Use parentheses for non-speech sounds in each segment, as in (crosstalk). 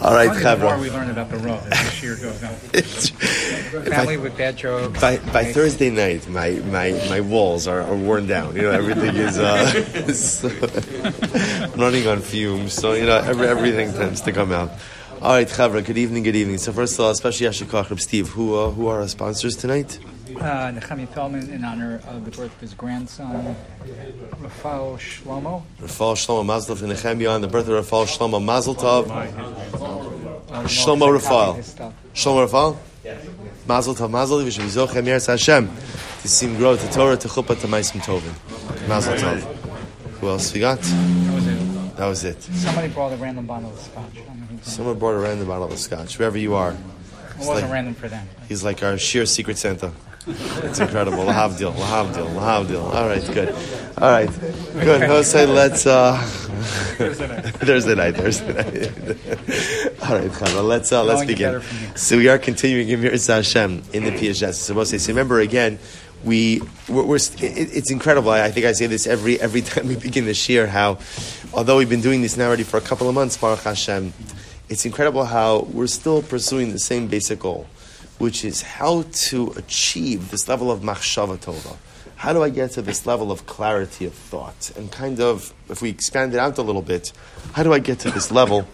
All right, The more we learn about the as the (laughs) year goes on. It's- Family with bad jokes. by by. Thursday night, my, my, my walls are, are worn down. You know, everything is uh, (laughs) (laughs) so- running on fumes. So you know, every, everything tends to come out. All right, Chavra. Good evening. Good evening. So first of all, especially Yashikach Steve, who uh, who are our sponsors tonight? Uh, Nechemi Feldman, in honor of the birth of his grandson, Rafael Shlomo. Rafal Shlomo Mazel Tov and Nehemiah on the birth of Rafal Shlomo Mazel Tov. Uh, Shlomo copy Rafael. Shlomo Rafal. Mazel Tov Mazel Tov. V'shem Yizoch Emir Hashem. To see him grow to Torah to Chuppah to Maisim Tovin. Mazel Tov. Who else we got? That was it. That was it. Somebody brought a random bottle of scotch. I don't know who did. Someone brought a random bottle of scotch. Wherever you are, It wasn't like- random for them. he's like our sheer secret Santa. It's incredible. Lahavdil, Lahavdil, Lahavdil. All right, good. All right, good. Jose, let's. Uh, (laughs) Thursday night. Thursday night. Thursday night. All right, Chava, let's uh, let's begin. better from here. So we are continuing in Mirza Hashem in the PHS. So Jose, so remember again, we we're, we're it, it's incredible. I, I think I say this every every (laughs) time we begin this year. How, although we've been doing this now already for a couple of months, Baruch Hashem, it's incredible how we're still pursuing the same basic goal, which is how to achieve this level of machshava tova. How do I get to this level of clarity of thought? And kind of, if we expand it out a little bit, how do I get to this level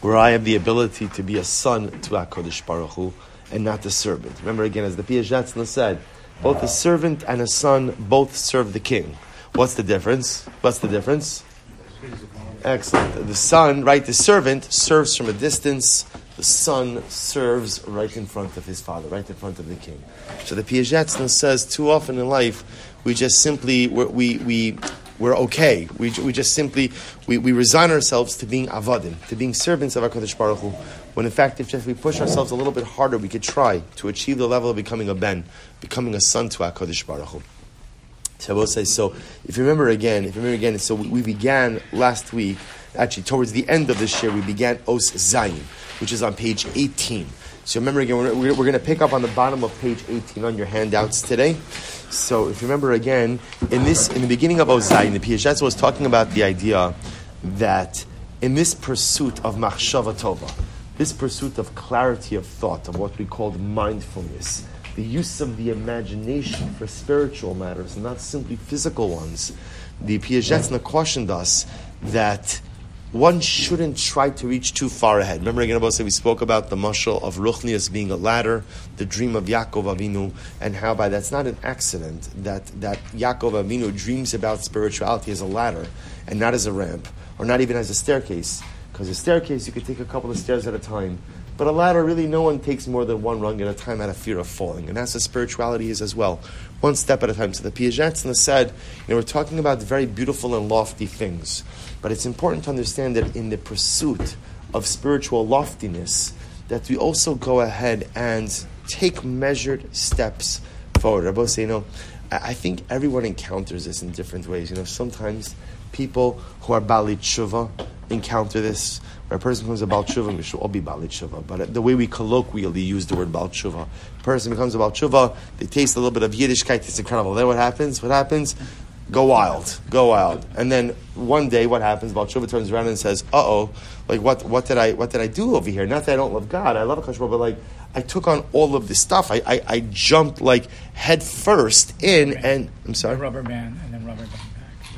where I have the ability to be a son to HaKadosh Baruch Hu and not a servant? Remember again, as the Piazetzna said, both a servant and a son both serve the king. What's the difference? What's the difference? Excellent. The son, right, the servant serves from a distance. The son serves right in front of his father, right in front of the king. So the Piazetzna says too often in life, we just simply, we're, we, we, we're okay. We, we just simply, we, we resign ourselves to being avadim, to being servants of HaKadosh Baruch Hu, when in fact, if just we push ourselves a little bit harder, we could try to achieve the level of becoming a ben, becoming a son to HaKadosh Baruch Hu. Will say, so if you remember again, if you remember again, so we, we began last week, actually towards the end of this year, we began Os Zayin, which is on page 18. So remember again, we're, we're, going to pick up on the bottom of page 18 on your handouts today. So if you remember again, in this, in the beginning of Os Zayin, the Piagetz was talking about the idea that in this pursuit of machshava tova, this pursuit of clarity of thought, of what we call mindfulness, the use of the imagination for spiritual matters, and not simply physical ones. The Piazetzna cautioned us that one shouldn't try to reach too far ahead. Remember again, about we spoke about the mashal of Ruchnias being a ladder, the dream of Yaakov Avinu, and how by that's not an accident that, that Yaakov Avinu dreams about spirituality as a ladder and not as a ramp, or not even as a staircase. Because a staircase, you could take a couple of stairs at a time. But a ladder, really, no one takes more than one rung at a time out of fear of falling. And that's what spirituality is as well. One step at a time. So the Piazetzna said, you know, we're talking about very beautiful and lofty things. But it's important to understand that in the pursuit of spiritual loftiness, that we also go ahead and take measured steps forward. Rabbi say, you know, I think everyone encounters this in different ways. You know, sometimes people who are Bali Tshuva encounter this. Where a person becomes a Baal Tshuva, we should all be Bali Tshuva. But the way we colloquially use the word Baal Tshuva, person becomes a Baal Tshuva, they taste a little bit of Yiddishkeit, it's incredible. Then what happens? What happens? Go wild, go wild. And then one day, what happens? Baal Tshuva turns around and says, "Uh oh, like what? What did I? What did I do over here? Not that I don't love God, I love Akash, but like I took on all of this stuff. I, I, I jumped like head first in, and I'm The sorry, rubber band and then rubber band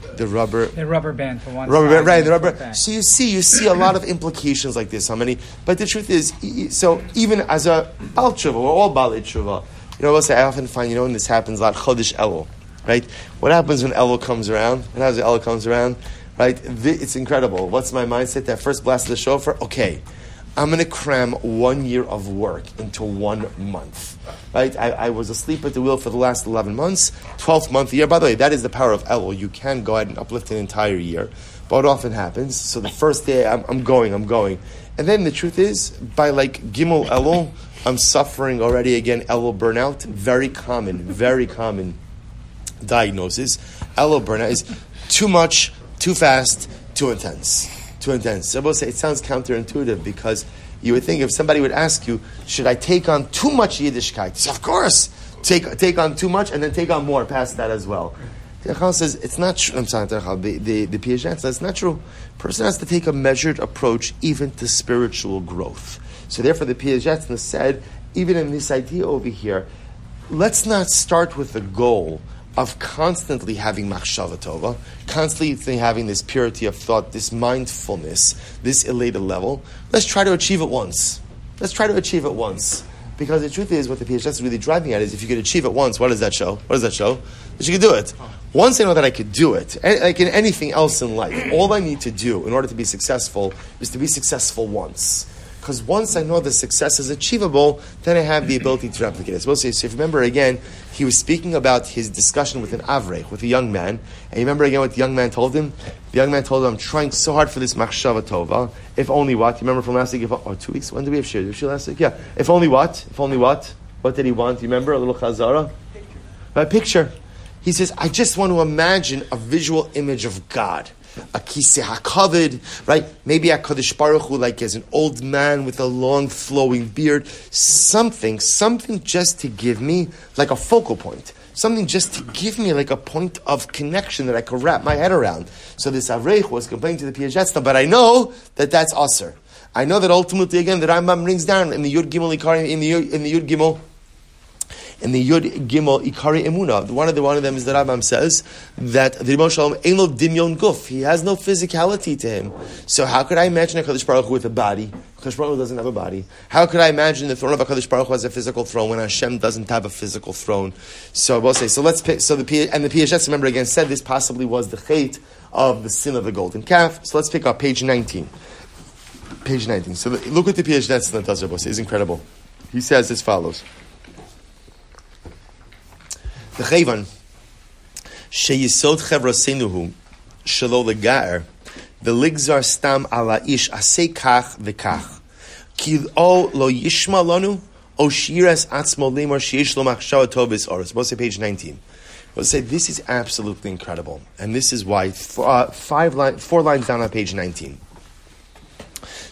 back. the rubber The rubber band for one rubber band, right? The rubber. back. So you see, you see a lot of implications like this. How many? But the truth is, so even as a bal tshuva, we're all bal tshuva. You know, what I say? I often find, you know, when this happens a lot, chodesh elul, right? What happens when elul comes around? Happens when elul comes around? Right? It's incredible. What's my mindset? That first blast of the shofar. Okay. I'm going to cram one year of work into one month. Right? I, I was asleep at the wheel for the last 11 months. 12th month year. By the way, that is the power of Elul. You can go ahead and uplift an entire year. But it often happens, so the first day I'm, I'm going, I'm going. And then the truth is, by like Gimel Elul, I'm suffering already again Elul burnout. Very common, very common diagnosis. Elul burnout is too much, too fast, too intense. Too intense. So I will say it sounds counterintuitive because you would think if somebody would ask you, should I take on too much Yiddishkeit? Of course, take, take on too much and then take on more past that as well. The Achal says it's not true. I'm sorry, the the, the, the Piaget says it's not true. Person has to take a measured approach even to spiritual growth. So therefore, the Piaget said, even in this idea over here, let's not start with the goal of constantly having machshava tova, constantly having this purity of thought, this mindfulness, this elated level. Let's try to achieve it once. Let's try to achieve it once. Because the truth is, what the PhD is really driving at is if you could achieve it once, what does that show? What does that show? That you could do it. Once I know that I could do it, like in anything else in life, all I need to do in order to be successful is to be successful once. Because once I know the success is achievable, then I have the ability to replicate it. So, if you remember again, he was speaking about his discussion with an avrech, with a young man. And you remember again what the young man told him? The young man told him, I'm trying so hard for this machshava tova. If only what? You remember from last week? If, or two weeks? When did we have shir? Did we last week? Yeah. If only what? If only what? What did he want? You remember? A little chazara? Picture. A picture. He says, I just want to imagine a visual image of God a kiseh hakavod, right? Maybe a Kadosh Baruch Hu, like as an old man with a long flowing beard, something, something just to give me like a focal point, something just to give me like a point of connection that I could wrap my head around. So this Avrech was complaining to the Piazetzna, but I know that that's Aser. I know that ultimately, again, the Rambam brings down in the Yud Gimel in the in the Yud Gimel in the Yud Gimel Ikari Emuna. One of the one of them is the Rambam says that the Rimon Shalom Eno Dimyon Guf. He has no physicality to him. So how could I imagine a Kadosh Baruch Hu with a body? Kadosh Baruch Hu doesn't have a body. How could I imagine the throne of a Kadosh Baruch Hu has a physical throne when Hashem doesn't have a physical throne? So we'll say. So let's pick. So the and the Piaget remember again said this possibly was the chait of the sin of the golden calf. So let's pick up page nineteen. Page 19. So look what the Piaget does, Rabbi. It's incredible. He says as follows. The Chayvan, sheyisod chevrasenuhu, shelo legar, v'ligzar stam ala ish asay kach v'kach. Ki o lo yishma lanu, o shiras atzmo lemar sheish lo machshava tovis oros. We'll say page 19. We'll say this is absolutely incredible. And this is why, uh, five line, four lines down on page 19.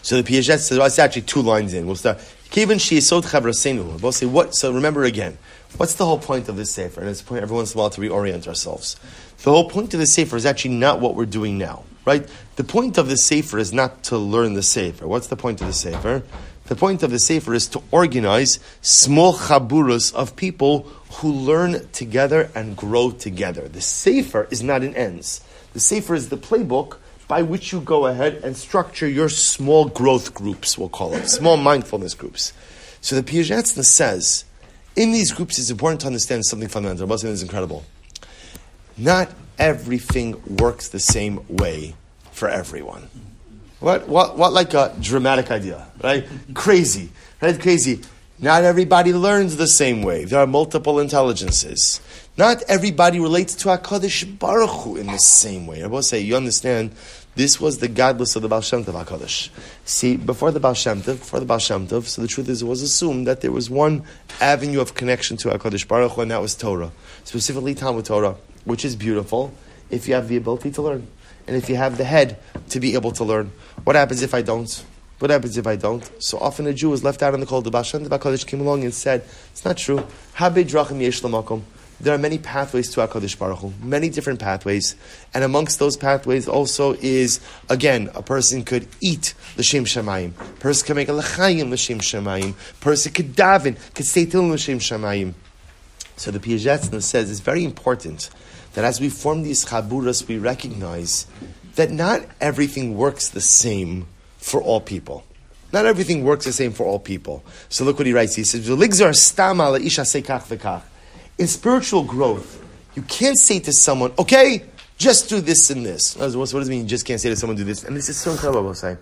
So the Piaget says, well, it's actually two lines in. We'll start. Kevin sheyisod chevrasenuhu. We'll say what, so remember again. What's the whole point of this Sefer? And it's a point every once in a while to reorient ourselves. The whole point of the Sefer is actually not what we're doing now, right? The point of the Sefer is not to learn the Sefer. What's the point of the Sefer? The point of the Sefer is to organize small chaburas of people who learn together and grow together. The Sefer is not an ends. The Sefer is the playbook by which you go ahead and structure your small growth groups, we'll call it, small mindfulness groups. So the Piazetzna says, in these groups, it's important to understand something fundamental. Rabbi is incredible. Not everything works the same way for everyone. What, what, what like a dramatic idea, right? crazy, right? Crazy. Not everybody learns the same way. There are multiple intelligences. Not everybody relates to HaKadosh Baruch Hu in the same way. I will say, you understand this was the gadlus of the Baal Shem Tov HaKadosh. See, before the Baal Shem Tov, before the Baal Shem Tov, so the truth is it was assumed that there was one avenue of connection to HaKadosh Baruch Hu, and that was Torah. Specifically Talmud Torah, which is beautiful if you have the ability to learn. And if you have the head to be able to learn. What happens if I don't? What happens if I don't? So often a Jew is left out in the cold. The Baal Shem Tov HaKadosh came along and said, it's not true. Habe drachim yesh there are many pathways to HaKadosh Baruch Hu, many different pathways. And amongst those pathways also is, again, a person could eat L'Shem Shemayim. A person could make a L'chaim L'Shem Shemayim. A person could daven, could stay till L'Shem Shemayim. So the Piazetzna says it's very important that as we form these chaburas, we recognize that not everything works the same for all people. Not everything works the same for all people. So look what he writes. He says, in spiritual growth, you can't say to someone, okay, just do this and this. What does it mean you just can't say to someone, do this? And this is so incredible, say.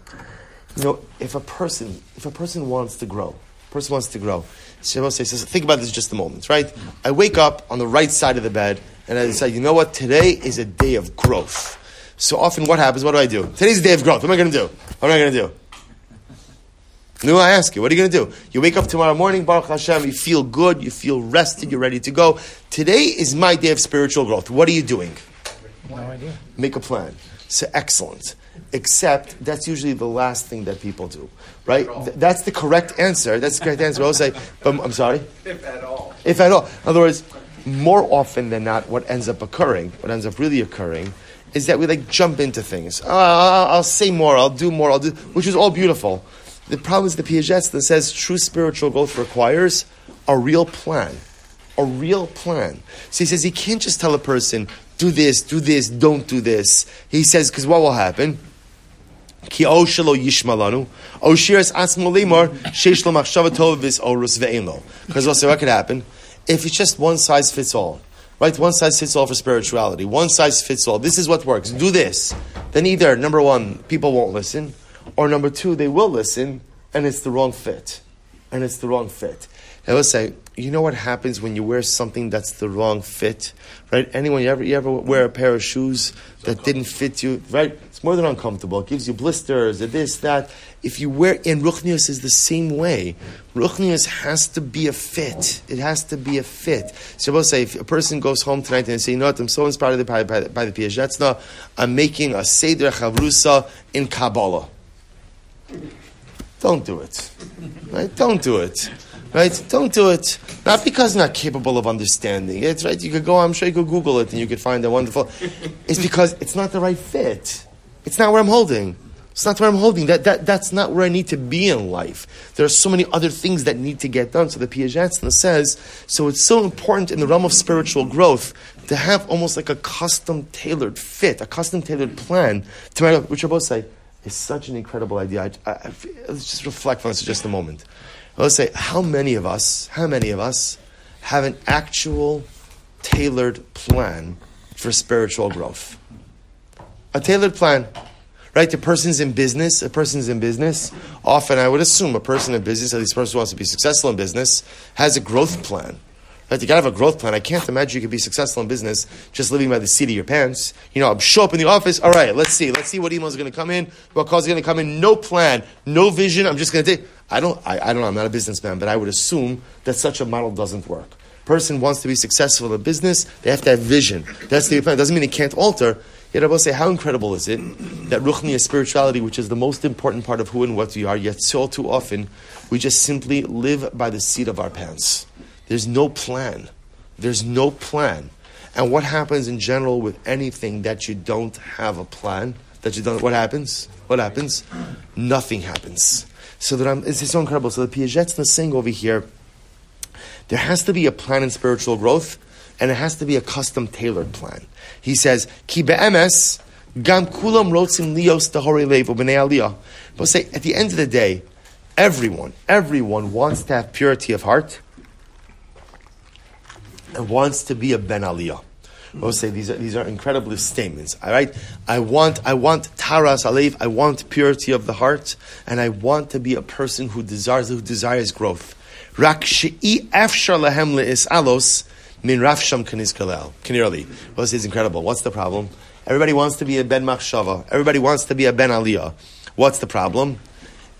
You know, if a person, if a person wants to grow, person wants to grow, Shabbos says, think about this just a moment, right? I wake up on the right side of the bed and I decide, you know what, today is a day of growth. So often what happens, what do I do? Today's a day of growth. What am I going to do? What am I going to do? No, I ask you, what are you going to do? You wake up tomorrow morning, Baruch Hashem, you feel good, you feel rested, you're ready to go. Today is my day of spiritual growth. What are you doing? No idea. Make a plan. So excellent. Except that's usually the last thing that people do, right? Th- that's the correct answer. That's the correct answer. I'll say, but I'm sorry. If at all. If at all. In other words, more often than not, what ends up occurring, what ends up really occurring, is that we like jump into things. Oh, I'll, I'll say more, I'll do more, I'll do, which is all beautiful. The problem is the Piaget that says true spiritual growth requires a real plan. A real plan. So he says he can't just tell a person, do this, do this, don't do this. He says, because what will happen? Yishmalanu, oshiras. Because also what could happen? If it's just one size fits all, right? One size fits all for spirituality. One size fits all. This is what works. Do this. Then either, number one, people won't listen, or number two, they will listen, and it's the wrong fit. And it's the wrong fit. I will say, you know what happens when you wear something that's the wrong fit, right? Anyone, you ever, you ever wear a pair of shoes that didn't fit you, right? It's more than uncomfortable. It gives you blisters, this, that. If you wear, in Ruchnius is the same way. Ruchnius has to be a fit. It has to be a fit. So I will say, if a person goes home tonight and say, you know what, I'm so inspired by, by, by the Piazetzna, I'm making a Seder Chavrusa in Kabbalah. Don't do it. Right? Don't do it. Right? Don't do it. Not because I'm not capable of understanding it, right? You could go, I'm sure you could Google it and you could find a wonderful. It's because it's not the right fit. It's not where I'm holding. It's not where I'm holding. That, that, that's not where I need to be in life. There are so many other things that need to get done. So the Piazetzna says, so it's so important in the realm of spiritual growth to have almost like a custom tailored fit, a custom tailored plan to my, which I both say, is such an incredible idea. I, I, let's just reflect on this for just a moment. Let's say, how many of us, how many of us have an actual tailored plan for spiritual growth? A tailored plan. Right? The person's in business, a person's in business. Often, I would assume a person in business, at least a person who wants to be successful in business, has a growth plan. Right? You gotta have a growth plan. I can't imagine you could be successful in business just living by the seat of your pants. You know, I'm show up in the office. All right, let's see. Let's see what emails are to come in. What calls are to come in. No plan, no vision. I'm just to take. I don't. I, I don't know. I'm not a businessman, but I would assume that such a model doesn't work. Person wants to be successful in business. They have to have vision. That's the plan. Doesn't mean it can't alter. Yet I will say, how incredible is it that Ruchniya spirituality, which is the most important part of who and what we are, yet so too often we just simply live by the seat of our pants. There's no plan. There's no plan. And what happens in general with anything that you don't have a plan, that you don't, what happens? What happens? Nothing happens. So that I'm, it's so incredible. So the Piaget's saying over here, there has to be a plan in spiritual growth, and it has to be a custom tailored plan. He says, Ki be'emes, gam kulam rotzim lios tahori b'nei aliyah. But say, at the end of the day, everyone, everyone wants to have purity of heart, wants to be a Ben Aliyah. We'll say these are these are incredible statements. All right, I want I want taras alev. I want purity of the heart, and I want to be a person who desires who desires growth. Rak she'i efshar lehem le'is alos min rafsham kanis kalel. Clearly, well, this is incredible. What's the problem? Everybody wants to be a Ben Machshava. Everybody wants to be a Ben Aliyah. What's the problem?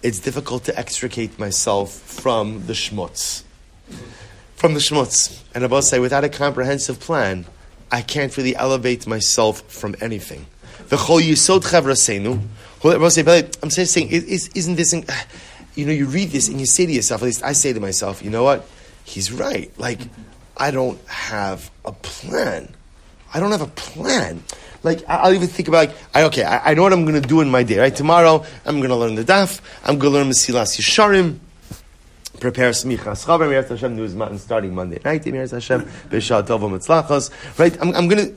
It's difficult to extricate myself from the schmutz from the schmutz. And I Abba say, without a comprehensive plan, I can't really elevate myself from anything. The whole yisod chavrasenu. I'm saying, isn't this? (sighs) You know, you read this and you say to yourself. At least I say to myself, you know what? He's right. Like, I don't have a plan. I don't have a plan. Like I'll even think about like I, okay, I, I know what I'm going to do in my day. Right, tomorrow I'm going to learn the daf. I'm going to learn Mesilas Yesharim prepare smichas chaver Meretz Hashem news mountain starting Monday night. Meretz Hashem b'shah tov mitzlachos. Right, I'm, I'm gonna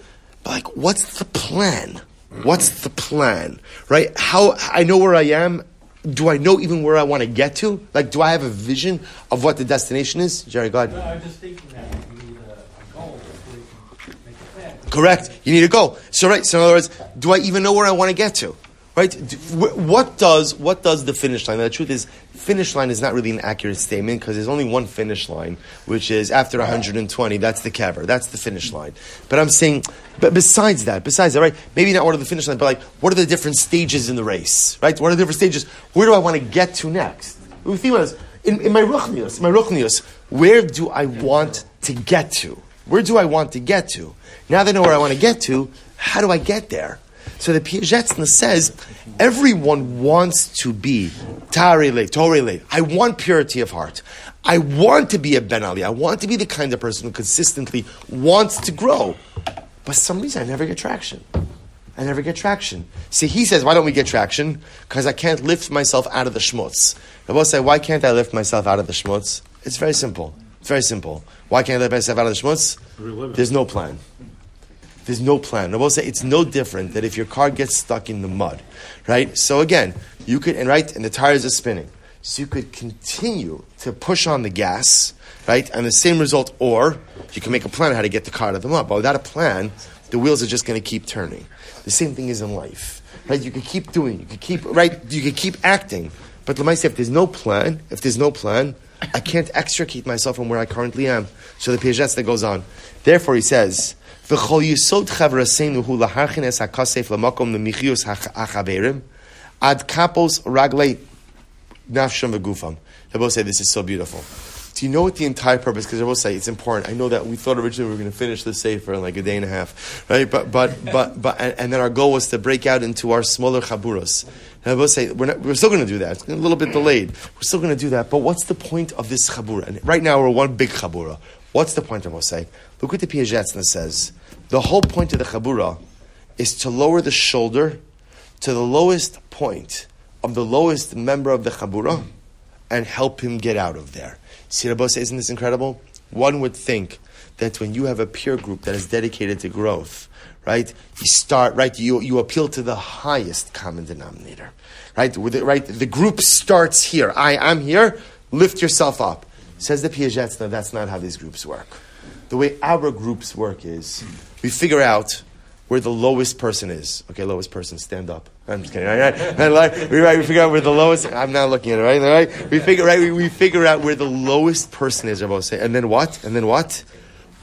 like, what's the plan? What's the plan? Right? How I know where I am. Do I know even where I want to get to? Like, do I have a vision of what the destination is? Jerry, go ahead. No, I'm just thinking that you need a, goal before you can make a plan. Correct. You need a goal. So, right. So, in other words, do I even know where I want to get to? Right? What does what does the finish line? Now, the truth is, finish line is not really an accurate statement because there's only one finish line, which is after 120. That's the cover. That's the finish line. But I'm saying, but besides that, besides that, right? Maybe not what are the finish line, but like, what are the different stages in the race? Right? What are the different stages? Where do I want to get to next? Think about this in, in my ruchnius, my ruchnius. Where do I want to get to? Where do I want to get to? Now that I know where I want to get to, how do I get there? So the Piazetzna says everyone wants to be Tarile, Torile. I want purity of heart. I want to be a Ben Ali. I want to be the kind of person who consistently wants to grow. But some reason I never get traction. I never get traction. See, he says, why don't we get traction? Because I can't lift myself out of the schmutz. Rabbi say, why can't I lift myself out of the schmutz? It's very simple. It's very simple. Why can't I lift myself out of the schmutz? There's no plan. There's no plan. Rabbi say, it's no different that if your car gets stuck in the mud, right? So again, you could, and right, and the tires are spinning. So you could continue to push on the gas, right, and the same result, or you can make a plan on how to get the car out of the mud. But without a plan, the wheels are just going to keep turning. The same thing is in life, right? You could keep doing, you could keep right, you could keep acting, but let me say, if there's no plan, if there's no plan, I can't extricate myself from where I currently am. So the Piaget that goes on. Therefore, he says. V'chol yisod chavraseinu hu laharchines hakasef lamakom lemichius hachaberim ad kapos raglei nafsham v'gufam. They both say this is so beautiful. Do you know what the entire purpose? Because will say it's important. I know that we thought originally we were going to finish the sefer in like a day and a half, right? But but but but and, and then our goal was to break out into our smaller. And I will say we're, not, we're still going to do that. It's a little bit delayed. We're still going to do that. But what's the point of this chabura? And right now we're one big chabura. What's the point? I will say. Look what the Piazetzna says. The whole point of the chabura is to lower the shoulder to the lowest point of the lowest member of the chabura and help him get out of there. See, Rabbi says, isn't this incredible? One would think that when you have a peer group that is dedicated to growth, right, you start, right, you, you appeal to the highest common denominator, right? With it, right, the group starts here. I, I'm here, lift yourself up. Says the Piaget, no, that's not how these groups work. The way our groups work is we figure out where the lowest person is. Okay, lowest person, stand up. I'm just kidding. Right, right. And like, we, right, we figure out where the lowest. I'm not looking at it. Right, right. We figure right. We, we figure out where the lowest person is. Rabbi say, and then what? And then what?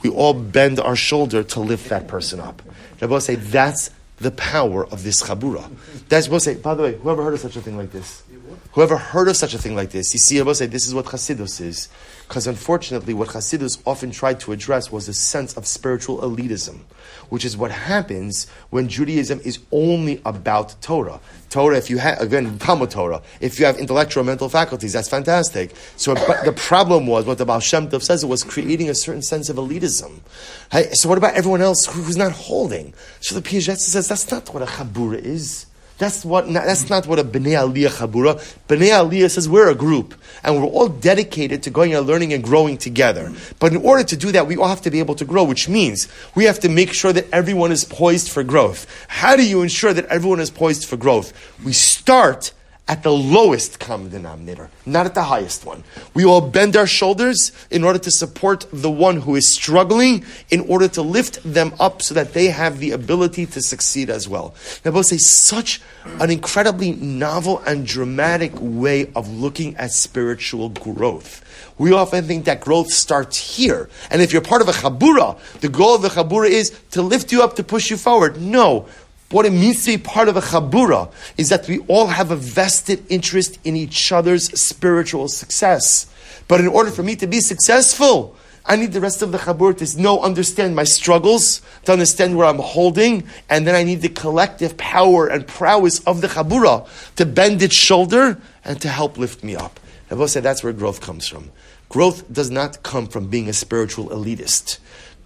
We all bend our shoulder to lift that person up. Rabbi say that's the power of this chabura. That's Rabbi say. By the way, whoever heard of such a thing like this? Whoever heard of such a thing like this? You see, Rabbi say this is what Chassidus is. Because unfortunately, what Chassidus often tried to address was a sense of spiritual elitism, which is what happens when Judaism is only about Torah. Torah, if you have, again, Talmud Torah, if you have intellectual mental faculties, that's fantastic. So but the problem was, what the Baal Shem Tov says, it was creating a certain sense of elitism. Hey, so what about everyone else who's not holding? So the Piaget says, that's not what a Chabura is. That's what. That's not what a bnei aliyah chabura. Bnei aliyah says we're a group and we're all dedicated to going and learning and growing together. But in order to do that, we all have to be able to grow, which means we have to make sure that everyone is poised for growth. How do you ensure that everyone is poised for growth? We start at the lowest common denominator, not at the highest one. We all bend our shoulders in order to support the one who is struggling, in order to lift them up so that they have the ability to succeed as well. Now, both say such an incredibly novel and dramatic way of looking at spiritual growth. We often think that growth starts here. And if you're part of a chabura, the goal of the chabura is to lift you up, to push you forward. No. What it means to be part of a chabura is that we all have a vested interest in each other's spiritual success. But in order for me to be successful, I need the rest of the chabur to know, understand my struggles, to understand where I'm holding, and then I need the collective power and prowess of the chabura to bend its shoulder and to help lift me up. I've said that's where growth comes from. Growth does not come from being a spiritual elitist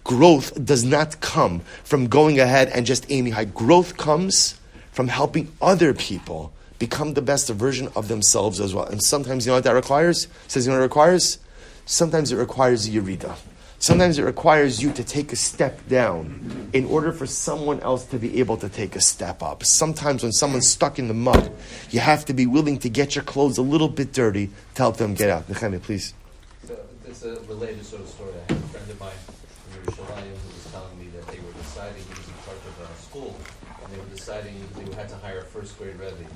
growth does not come from going ahead and just aiming high. Growth comes from helping other people become the best version of themselves as well. And sometimes, you know what that requires? Says, you know what it requires? Sometimes it requires yerida. Sometimes it requires you to take a step down in order for someone else to be able to take a step up. Sometimes when someone's stuck in the mud, you have to be willing to get your clothes a little bit dirty to help them get out. Nechemia, please. So, it's a related sort of story. I have a friend of mine from Yerushalayim who was telling me that they were deciding, he was in charge of a school, and they were deciding they had to hire a first grade Rebbe.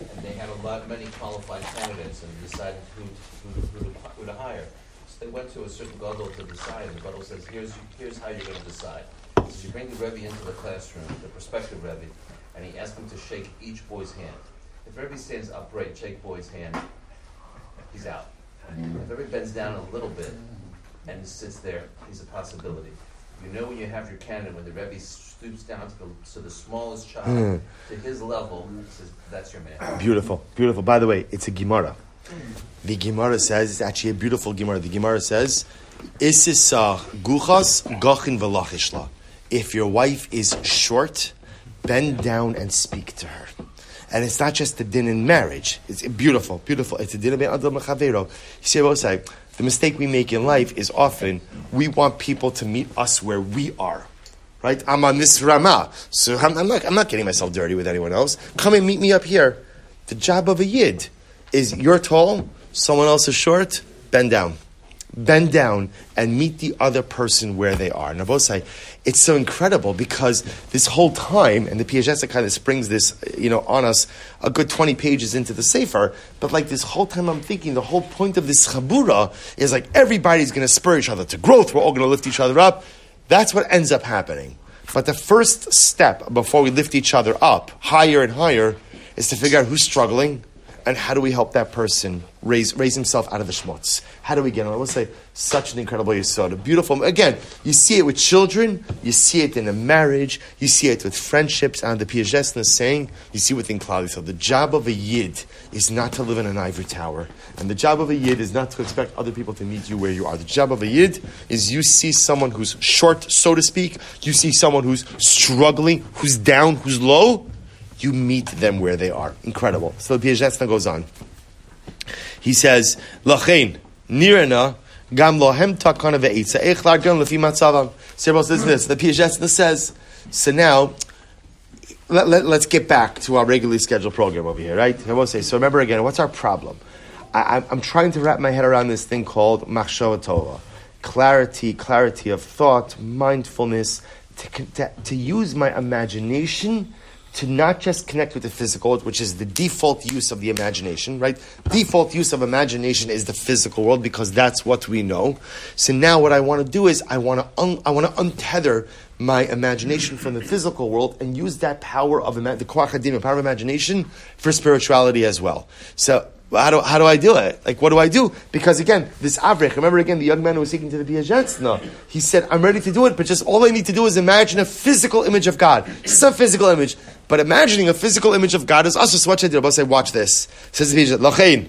And they had a lot, many qualified candidates and decided who, who, who, to, who to hire. So they went to a certain gadol to decide, and the gadol says, here's, here's how you're going to decide. So you bring the Rebbe into the classroom, the prospective Rebbe, and he asks him to shake each boy's hand. If Rebbe stands upright, shake boy's hand, he's out. If Rebbe bends down a little bit and sits there, he's a possibility. You know when you have your canon, when the Rebbe stoops down to the, to the smallest child, Mm. to his level, says, that's your man. Beautiful, beautiful. By the way, it's a Gemara. The Gemara says it's actually a beautiful Gemara. The Gemara says, "Isisa guchas gachin velachishla." If your wife is short, bend down and speak to her. And it's not just the din in marriage. It's beautiful, beautiful. It's a din of adam. You see, what I say? The mistake we make in life is often we want people to meet us where we are. Right? I'm on this Ramah. So I'm, I'm, not, I'm not getting myself dirty with anyone else. Come and meet me up here. The job of a Yid is you're tall, someone else is short, bend down. Bend down and meet the other person where they are. Say it's so incredible because this whole time, and the Piazetzna kind of springs this, you know, on us a good 20 pages into the Sefer, but like this whole time I'm thinking the whole point of this Chabura is like everybody's going to spur each other to growth, we're all going to lift each other up. That's what ends up happening. But the first step before we lift each other up higher and higher is to figure out who's struggling and how do we help that person raise, raise himself out of the schmutz? How do we get him? I will say, such an incredible yisod. A beautiful, again, you see it with children, you see it in a marriage, you see it with friendships, and the Piazetzna is saying, you see within Klal So the job of a yid is not to live in an ivory tower. And the job of a yid is not to expect other people to meet you where you are. The job of a yid is you see someone who's short, so to speak, you see someone who's struggling, who's down, who's low, you meet them where they are. Incredible. So the Piazetzna goes on. He says, Lachain, nirana, gam lohem takana ve'itza, eich largan lefi matzavam. Several says this. The Piazetzna says, so now, let, let, us get back to our regularly scheduled program over here, right? I will say, so remember again, what's our problem? I, I'm, I'm trying to wrap my head around this thing called machshava tova. Clarity, clarity of thought, mindfulness, to, to, to use my imagination to not just connect with the physical, which is the default use of the imagination, right? Default use of imagination is the physical world because that's what we know. So now what I want to do is I want to un- I want to untether my imagination from the physical world and use that power of ima- the koach hadim, power of imagination for spirituality as well. So how do, how do I do it? Like, what do I do? Because again, this Avrech, remember again, the young man who was speaking to the Piazetzna, he said, I'm ready to do it, but just all I need to do is imagine a physical image of God. Some physical image. But imagining a physical image of God is also, so do? I'll say, watch this. Says the Lachain,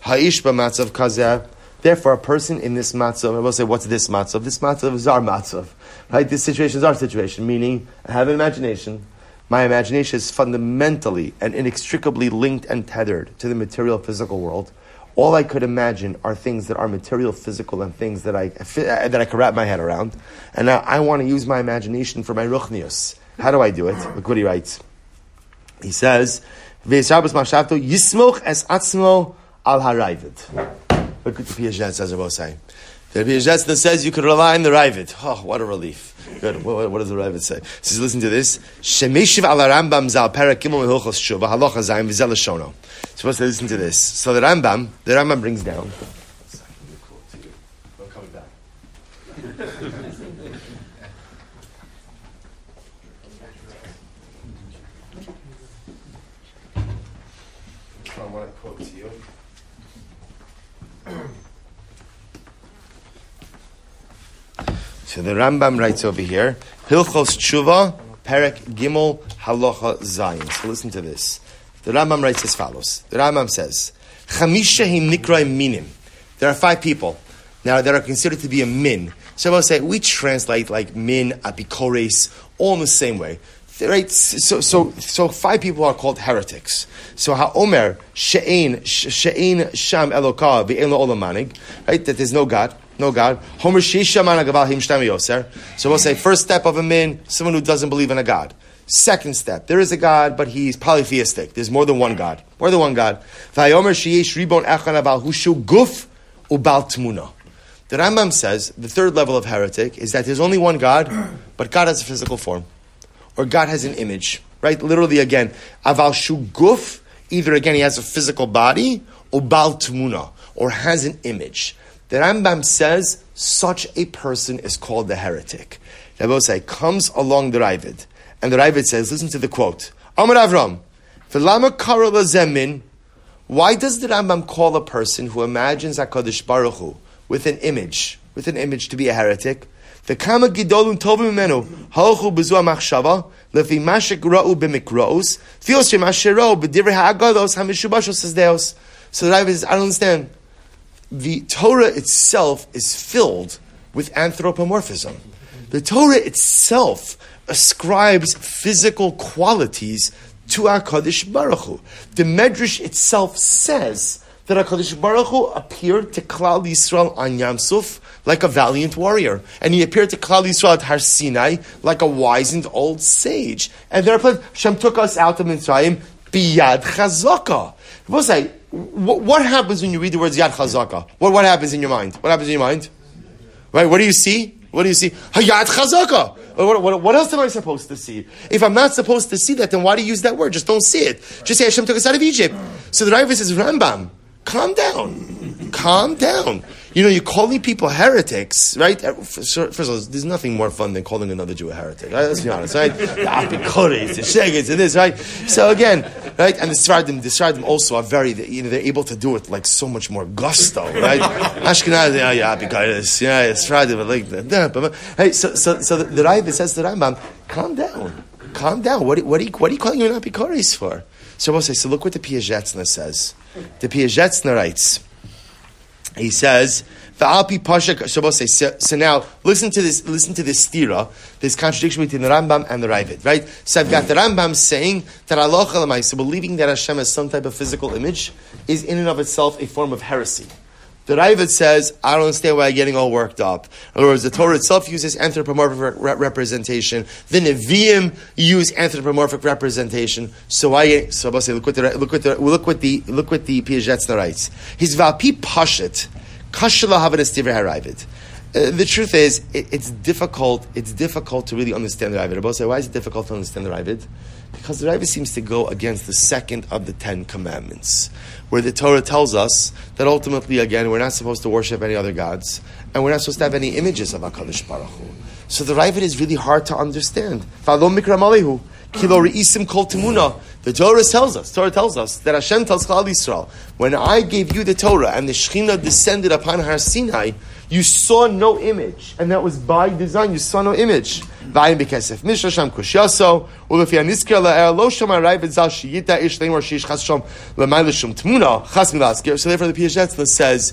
ha'ish b'matzav kazeh. Therefore, a person in this matzav, I will say, what's this matzav? This matzav is our matzav. Right? This situation is our situation, meaning, I have an imagination, my imagination is fundamentally and inextricably linked and tethered to the material physical world. All I could imagine are things that are material, physical, and things that I that I could wrap my head around. And now I want to use my imagination for my ruchnius. How do I do it? Look what he writes. He says, "Yismoch es atzmo al harayvid." Look what the says about saying. The Piaget says you could rely on the Ravid. Oh, what a relief. Good. What, what does the Ravid say? He says, listen to this. Shemeshiv ala Rambam zal perak gimel mehilchos shuva halacha zayim v'zel shono. Supposed to listen to this. So the Rambam, the Rambam brings down. I want to quote to you. So the Rambam writes over here, Hilchos Tshuva, Perek Gimel Halacha Zayin. So listen to this. The Rambam writes as follows. The Rambam says, Chamisha him nikrai minim. There are five people now that are considered to be a min. So I will say we translate like min, apikores, all in the same way. Right? So, so, so five people are called heretics. So ha'omer she'ein she'ein sham eloka ve'en lo olamanig. Right? That there's no God. No God. Homer yoser. So we'll say first step of a min, someone who doesn't believe in a God. Second step, there is a God, but he's polytheistic. There's more than one God. More than one God. Vayomer sheyesh ribon echan aval hushu guf ubal tmuna. The Rambam says the third level of heretic is that there's only one God, but God has a physical form, or God has an image. Right? Literally, again, aval shuguf. Either again he has a physical body, or bal tmuna, or has an image. The Rambam says such a person is called the heretic. Rabbi say comes along the Ravid, and the Ravid says, listen to the quote: Amar Avram, zemin. Why does the Rambam call a person who imagines Hakadosh Baruch Hu with an image, with an image to be a heretic? The kama gidolun tovim menu halchu bezu machshava lefi mashik ra'u b'mikros feels shem ashero b'divrei ha'agados hamishubashos says deos. So the Rebbe I don't understand. The Torah itself is filled with anthropomorphism. The Torah itself ascribes physical qualities to our HaKadosh Baruch Hu. The Medrash itself says that our HaKadosh Baruch Hu appeared to Klal Yisrael on Yam Suf like a valiant warrior. And he appeared to Klal Yisrael at Har Sinai like a wizened old sage. And therefore, Shem took us out of Mitzrayim biyad chazaka. We'll say, what, happens when you read the words yad chazaka? What, what happens in your mind? What happens in your mind? Right? What do you see? What do you see? Hayat chazaka. What, what, what, else am I supposed to see? If I'm not supposed to see that, then why do you use that word? Just don't see it. Just say Hashem took us out of Egypt. So the Raiva says, Rambam, calm down. Calm down. You know, you're calling people heretics, right? Uh, first of all, there's nothing more fun than calling another Jew a heretic. Right? Let's be honest, right? (laughs) Ah, the apikoris, the shegets, and this, right? So again, right? And the Sfardim, the Sfardim also are very, you know, they're able to do it like so much more gusto, right? (laughs) Ashkenaz, oh, yeah, yeah, yeah, Sfardim, like that. Hey, so, so, so the, the Raiva says to the Rambam, calm down, calm down. What, what, are, you, what are you calling you an apikoris for? So we'll say, so look what the Piazetzna says. The Piazetzna writes, he says, pasha so, so now listen to this. Listen to this stira, this contradiction between the Rambam and the Ravid, right? So I've got the Rambam saying that Allah so believing that Hashem has some type of physical image is in and of itself a form of heresy. The Ravid says, I don't understand why you're getting all worked up. In other words, the Torah itself uses anthropomorphic re- representation. The Nevi'im use anthropomorphic representation. So I, so I'll say, look what the, look what the, look what the, look what the Piazetzna writes. He's Valpi Pashit. Uh, the truth is, it, it's difficult. It's difficult to really understand the Ravid. say, why is it difficult to understand the Ravid? Because the Ravid seems to go against the second of the Ten Commandments, where the Torah tells us that ultimately, again, we're not supposed to worship any other gods, and we're not supposed to have any images of Hakadosh Baruch Hu. So the Ravid is really hard to understand. The Torah tells us, Torah tells us that Hashem tells Klal Yisrael, when I gave you the Torah and the Shekhinah descended upon Har Sinai, you saw no image, and that was by design. You saw no image. So therefore, the Piazetzna says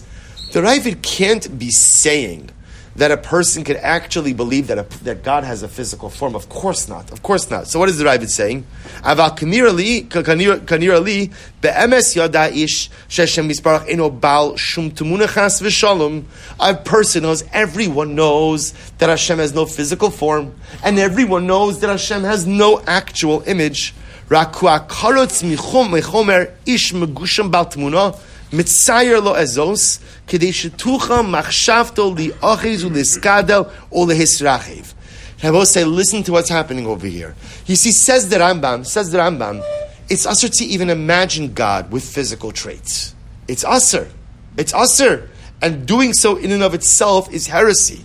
the Ravid can't be saying that a person could actually believe that, a, that God has a physical form. Of course not. Of course not. So what is the Ravid saying? A person knows, everyone knows that Hashem has no physical form, and everyone knows that Hashem has no actual image. Mitzayer lo ezos, kedei shetucha machshavto li aches uliskadel o lehisrachev. Rabbos say, listen to what's happening over here. You see, says the Rambam, says the Rambam, it's usher to even imagine God with physical traits. It's usher. It's usher. And doing so in and of itself is heresy.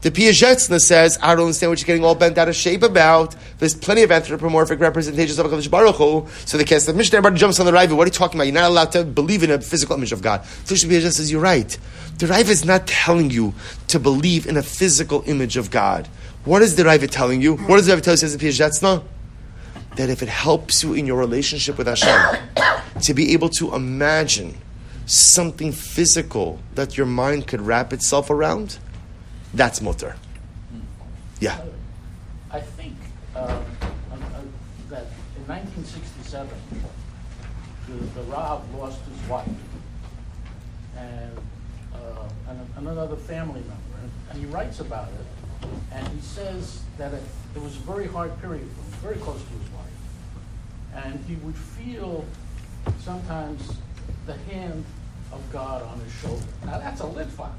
The Piazetzna says, I don't understand what you're getting all bent out of shape about. There's plenty of anthropomorphic representations of HaKadosh Baruch Hu. So the case, the Mishnah everybody jumps on the Raiva. What are you talking about? You're not allowed to believe in a physical image of God. So Piazetzna says, you're right. The Raiva is not telling you to believe in a physical image of God. What is the Raiva telling you? What does the Raiva tell you, says the Piazetzna? That if it helps you in your relationship with Hashem, to be able to imagine something physical that your mind could wrap itself around, that's mutter. Yeah. I think uh, uh, that in 1967, the, the Rav lost his wife and, uh, and, and another family member, and, and, he writes about it, and he says that it, it was a very hard period for him, very close to his wife, and he would feel sometimes the hand of God on his shoulder. Now that's a litvak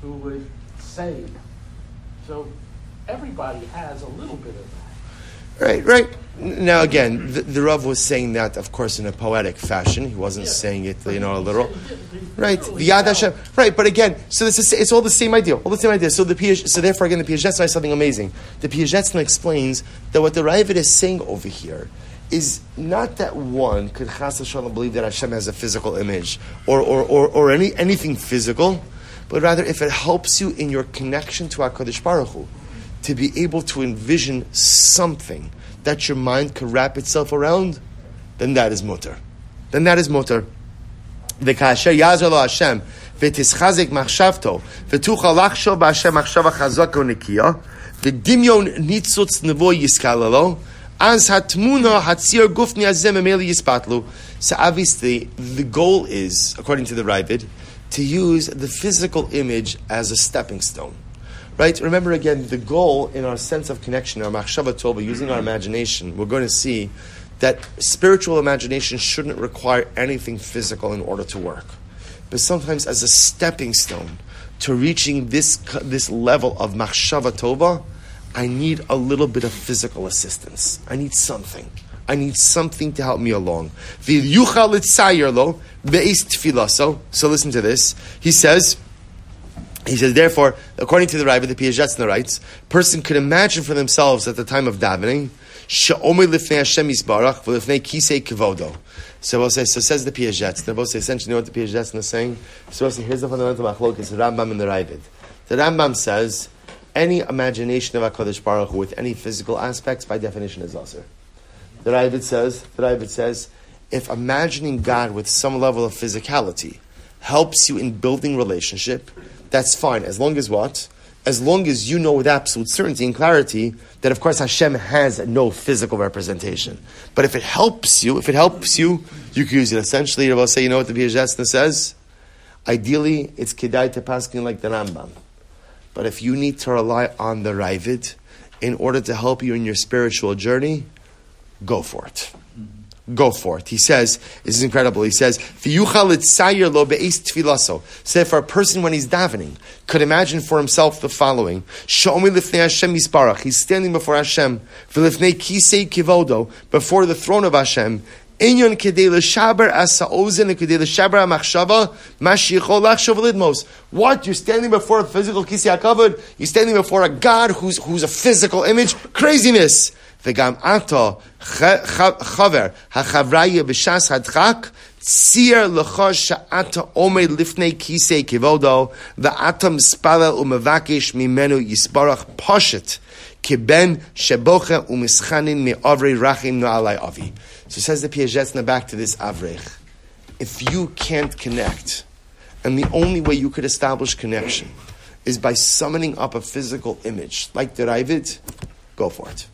who would saved. So everybody has a little bit of that. Right, right. Now again, the, the Rav was saying that, of course, in a poetic fashion. He wasn't yeah. saying it, you know, a literal. Right, the Yad Hashem. Right, but again, so this is, it's all the same idea. All the same idea. So the Piaj, so therefore, again, the Piazetzna is something amazing. The Piazetzna explains that what the Ravid is saying over here is not that one could chas believe that Hashem has a physical image or, or, or, or any, anything physical but rather if it helps you in your connection to HaKadosh Baruch Hu, to be able to envision something that your mind can wrap itself around, then that is mutter. Then that is mutter. וכאשר יעזר לו השם ותשחזק מחשבתו ותוכל לחשוב בהשם מחשבה חזקה ונקייה ודמיון ניצוץ נבו יסקללו אז התמונה הציר גופני הזה ממילא יספתלו. So obviously the goal is, according to the Ravid, to use the physical image as a stepping stone. Right? Remember again, the goal in our sense of connection, our machshava tova, using our imagination, we're going to see that spiritual imagination shouldn't require anything physical in order to work. But sometimes as a stepping stone to reaching this, this level of machshava tova, I need a little bit of physical assistance. I need something. I need something to help me along. So listen to this. He says, he says, therefore, according to the Rav, the Piazetzna writes, person could imagine for themselves at the time of davening, so we'll say, so says the Piazetzna. We'll say, essentially, you know what the Piazetzna is saying? So we'll say, here's the fundamental machlok, the Rambam and the Raavad. The Rambam says, any imagination of HaKadosh Baruch Hu with any physical aspects, by definition, is assur. The Raavad says, the Raavad says, if imagining God with some level of physicality helps you in building relationship, that's fine. As long as what? As long as you know with absolute certainty and clarity that, of course, Hashem has no physical representation. But if it helps you, if it helps you, you can use it. Essentially, will say, you know what the Piazetzna says? Ideally, it's kedai to paskin like the Rambam. But if you need to rely on the Raavad in order to help you in your spiritual journey, go for it. Go for it. He says, this is incredible. He says, So for a person when he's davening, could imagine for himself the following. He's standing before Hashem, before the throne of Hashem, Inyon kedei l'shaber asa ozen and kedei l'shaber ha'machshava mashichol lachshav lidmos. What? You're standing before a physical kisi hakavod? You're standing before a God who's, who's a physical image? Craziness! וגם אתה, חבר, החבריה בש"ס הדחק, ציר לך שאתה עומד לפני כיסא כבודו, ואתה מספלל ומבקש ממנו יסברך פושט, כבן שבוכה ומסחנין מעברי רחם נעלי אבי. So says the Piazetzna back to this Avrech. If you can't connect, and the only way you could establish connection is by summoning up a physical image, like the Raavad, go for it.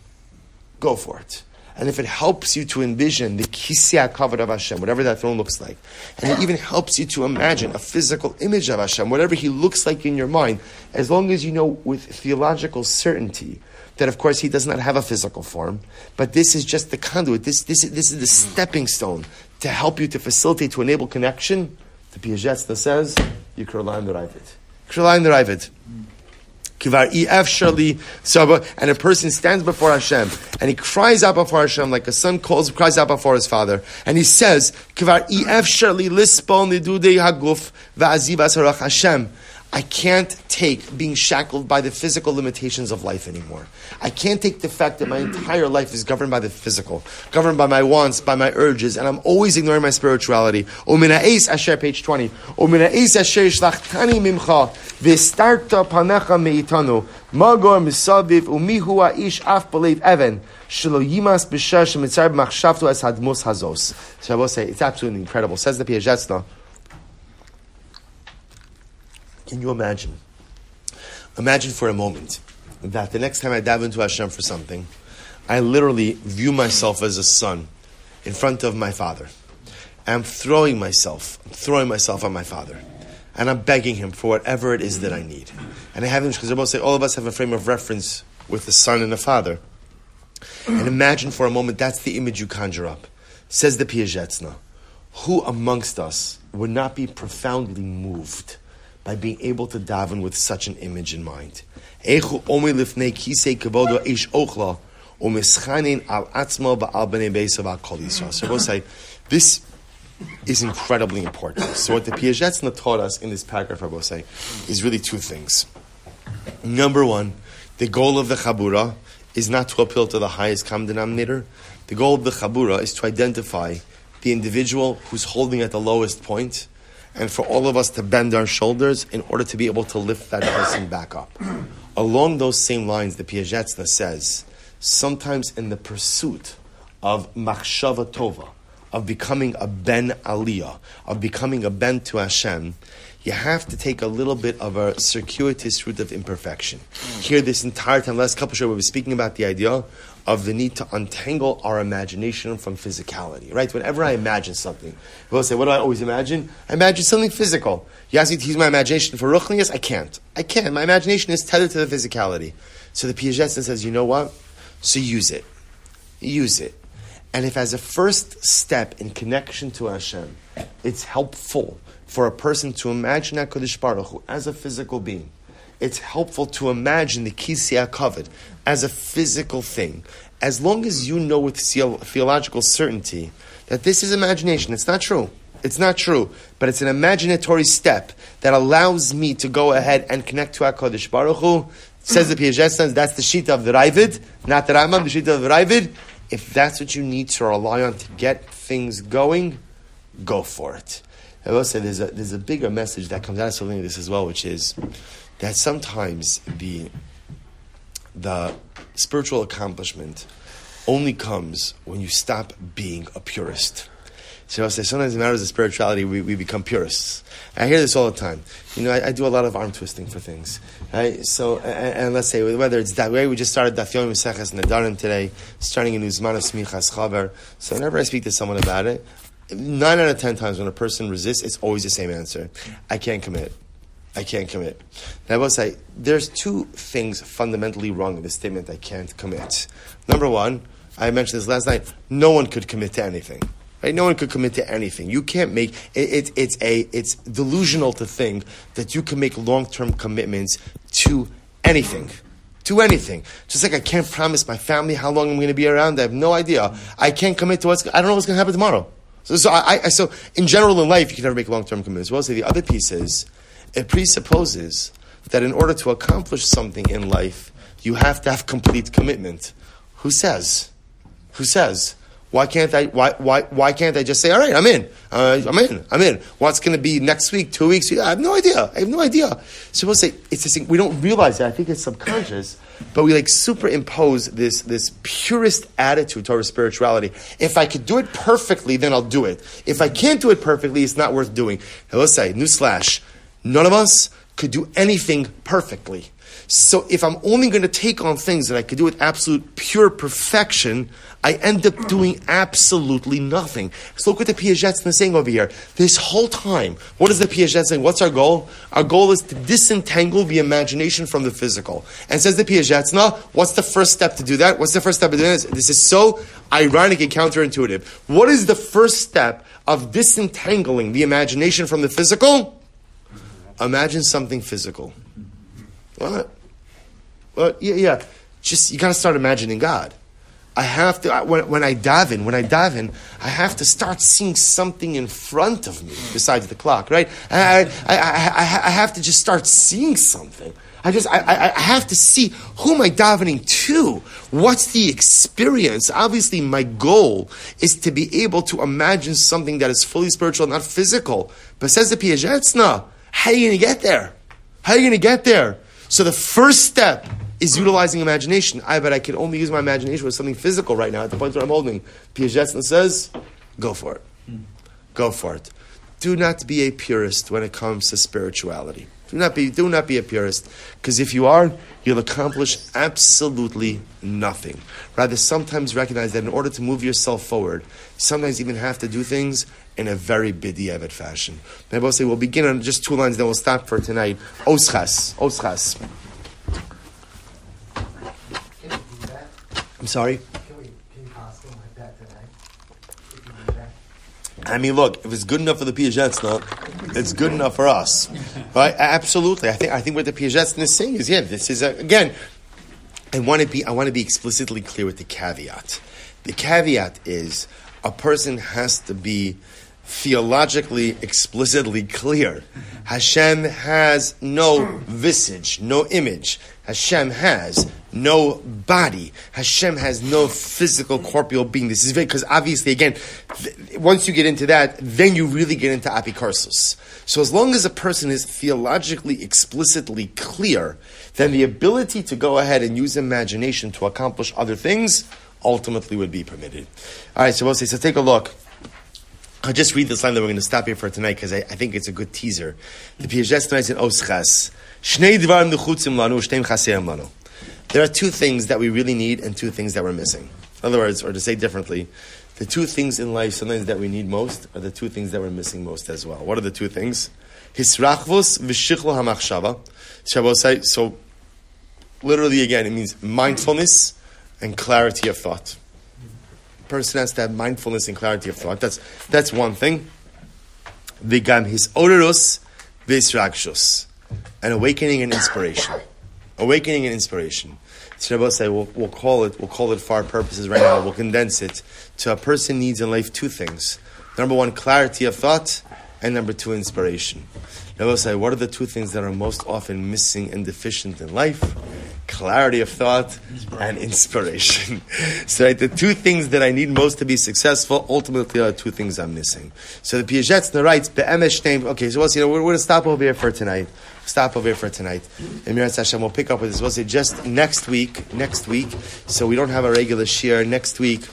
Go for it. And if it helps you to envision the kisya covered of Hashem, whatever that throne looks like, and it even helps you to imagine a physical image of Hashem, whatever he looks like in your mind, as long as you know with theological certainty that of course he does not have a physical form, but this is just the conduit. This, this, this is the stepping stone to help you to facilitate, to enable connection. The Piazetzna says, you rely on the Raavad. You can rely on. And a person stands before Hashem and he cries out before Hashem like a son calls, cries out before his father. And he says, Hashem, I can't take being shackled by the physical limitations of life anymore. I can't take the fact that my entire life is governed by the physical, governed by my wants, by my urges, and I'm always ignoring my spirituality. Omina Eis Asher, page 20. Omina Eis Asher Shlachtani Mimcha, Vistarta Panecha Meitanu, Magor Misaviv, Umihu Aish Af Belev Evan, Shelo Yimas B'Shar Shemitzar B'Machshavtu Es Hadmus Hazos. So I will say, it's absolutely incredible. Says the Piazetzna. Can you imagine? Imagine for a moment that the next time I dive into Hashem for something, I literally view myself as a son in front of my father. I'm throwing myself, I'm throwing myself on my father. And I'm begging him for whatever it is that I need. And I have him, because they're both say all of us have a frame of reference with the son and the father. And imagine for a moment that's the image you conjure up. Says the Piazetzna, who amongst us would not be profoundly moved by being able to daven with such an image in mind. So we'll say, this is incredibly important. So what the Piazetzna taught us in this paragraph, I will say, is really two things. Number one, the goal of the Chabura is not to appeal to the highest common denominator. The goal of the Chabura is to identify the individual who's holding at the lowest point and for all of us to bend our shoulders in order to be able to lift that person back up. (clears throat) Along those same lines, the Piazetzna says, sometimes in the pursuit of machshava tova, of becoming a ben aliyah, of becoming a ben to Hashem, you have to take a little bit of a circuitous route of imperfection. Hmm. Here, this entire time, last couple of shows, we were speaking about the idea of the need to untangle our imagination from physicality. Right? Whenever I imagine something, people say, "What do I always imagine?" I imagine something physical. You ask me to use my imagination for ruchnius? I can't. I can't. My imagination is tethered to the physicality. So the Piaget says, "You know what? So use it. Use it." And if, as a first step in connection to Hashem, it's helpful for a person to imagine HaKadosh Baruch Hu as a physical being, it's helpful to imagine the Kisya covered as a physical thing. As long as you know with theological certainty that this is imagination, it's not true. It's not true, but it's an imaginatory step that allows me to go ahead and connect to HaKadosh Baruch Hu. Says the Piaget that's the sheet of the Raavad, not the Rambam, the sheet of the Raavad. If that's what you need to rely on to get things going, go for it. I will say there's a, there's a bigger message that comes out of something this as well, which is that sometimes the, the spiritual accomplishment only comes when you stop being a purist. So I say sometimes in matters of spirituality, we, we become purists. I hear this all the time. You know, I, I do a lot of arm twisting for things. Right? So, and, and, let's say whether it's that way, we just started Daf Yomi Meseches Nedarim today, starting a new Zmanas Smichas Chaver. So whenever I speak to someone about it, nine out of ten times when a person resists, it's always the same answer. I can't commit. I can't commit. And I will say, there's two things fundamentally wrong in the statement, I can't commit. Number one, I mentioned this last night, no one could commit to anything. Right? No one could commit to anything. You can't make it, it, it's a it's delusional to think that you can make long term commitments to anything. To anything. Just like I can't promise my family how long I'm going to be around. I have no idea. I can't commit to what's I don't know what's going to happen tomorrow. So, so I, I, so in general in life you can never make a long term commitments. Well, so the other piece is it presupposes that in order to accomplish something in life, you have to have complete commitment. Who says? Who says? Why can't I? Why, why, why can't I just say, all right, I'm in. Uh, I'm in. I'm in. What's going to be next week? Two weeks? I have no idea. I have no idea. So we'll say it's this thing. We don't realize that. I think it's subconscious, but we like superimpose this this purest attitude toward spirituality. If I could do it perfectly, then I'll do it. If I can't do it perfectly, it's not worth doing. Now let's say, newsflash: none of us could do anything perfectly. So if I'm only going to take on things that I could do with absolute pure perfection, I end up doing absolutely nothing. So look what the Piaget's saying over here. This whole time, what is the Piaget saying? What's our goal? Our goal is to disentangle the imagination from the physical. And says the Piaget's, no, what's the first step to do that? What's the first step of doing this? This is so ironic and counterintuitive. What is the first step of disentangling the imagination from the physical? Imagine something physical. What? Well, yeah, yeah. Just you got to start imagining God. I have to when, when I daven, when I daven, I have to start seeing something in front of me besides the clock, right? I, I, I, I have to just start seeing something. I just I, I have to see who am I davening to? What's the experience? Obviously, my goal is to be able to imagine something that is fully spiritual, not physical. But says the Piazetzna, how are you going to get there? How are you going to get there? So the first step is utilizing imagination. I bet I can only use my imagination with something physical right now at the point where I'm holding. Piaget says, go for it. Go for it. Do not be a purist when it comes to spirituality. Do not be, do not be a purist, because if you are, you'll accomplish absolutely nothing. Rather, sometimes recognize that in order to move yourself forward, sometimes even have to do things in a very bedieved fashion. Maybe I will say we'll begin on just two lines, then we'll stop for tonight. Oschas, oschas. I'm sorry? I mean, look, if it's good enough for the Piazetzna, it's good enough for us, right? Absolutely. I think I think what the Piazetzna is saying is, yeah, this is a, again. I want to be I want to be explicitly clear with the caveat. The caveat is a person has to be theologically explicitly clear. Hashem has no visage, no image. Hashem has no body. Hashem has no physical corporeal being. This is very, because obviously, again, th- once you get into that, then you really get into apikarsus. So as long as a person is theologically, explicitly clear, then the ability to go ahead and use imagination to accomplish other things ultimately would be permitted. All right, so we'll say, so take a look. I'll just read this line that we're going to stop here for tonight because I, I, think it's a good teaser. The Piaget tonight in Oschas. Shnei lanu, chaseim lanu. There are two things that we really need and two things that we're missing. In other words, or to say differently, the two things in life sometimes that we need most are the two things that we're missing most as well. What are the two things? Hisrachvus v'shichlo hamachshava. Shabbos so literally again, it means mindfulness and clarity of thought. Person has to have mindfulness and clarity of thought. That's, that's one thing. The V'gam his orerus v'israkshus. An awakening and inspiration awakening and inspiration. Say we'll, we'll call it we'll call it for our purposes right now. We'll condense it to a person needs in life two things. Number one, clarity of thought, and number two, inspiration. Rabbi say, what are the two things that are most often missing and deficient in life? Clarity of thought and inspiration. (laughs) so right, the two things that I need most to be successful, ultimately are two things I'm missing. So the Piaget's writes, Be'emesh name. okay, so see, you know, we're, we're going to stop over here for tonight stop over here for tonight. And Mirat Hashem, we'll pick up with this. We'll say just next week, next week, so we don't have a regular share. Next week,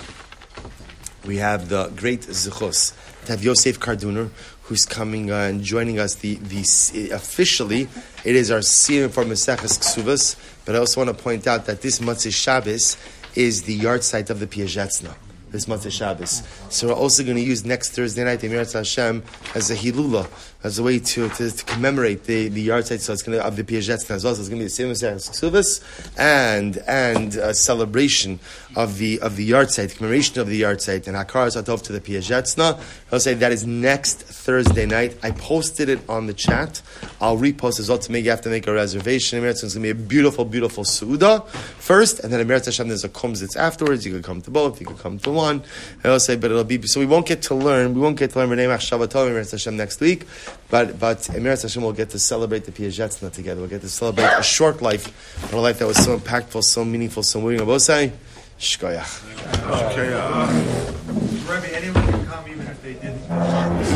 we have the great Zichos to have Yosef Karduner, who's coming uh, and joining us. The, the officially, it is our season for Maseches Ksuvas, but I also want to point out that this Matzah Shabbos is the yahrzeit of the Piazetzna this month of Shabbos. So we're also going to use next Thursday night, the Emirat Hashem, as a Hilula, as a way to, to, to commemorate the, the yahrzeit. So it's going to, of the Piaget as well. So it's going to be the same as Ksuvas and, and a celebration of the, of the yahrzeit, commemoration of the yahrzeit, and Hakar Satov to the Piazetzna. I'll say that is next Thursday night. I posted it on the chat. I'll repost as well to make you have to make a reservation. Emirat it's going to be a beautiful, beautiful Suda first, and then Emirat Hashem, there's a kumzitz afterwards. You could come to both, you could come to one one. I'll say, but it'll be so we won't get to learn. We won't get to learn Renei Machshavatov Emirat Hashem next week, but but Emirat Hashem will get to celebrate the Piazetzna together. We'll get to celebrate a short life, a life that was so impactful, so meaningful, so moving. Abosai, Shkoyach.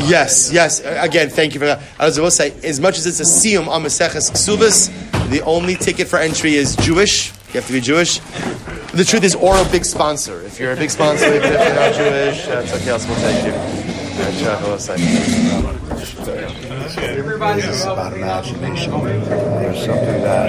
Yes, yes. Again, thank you for that. As I will say, as much as it's a siyum on Maseches Ksubas, the only ticket for entry is Jewish. You have to be Jewish. The truth is, or a big sponsor. If you're a big sponsor, even if you're not Jewish, that's okay. Else we'll take you. Everybody's about imagination. There's something that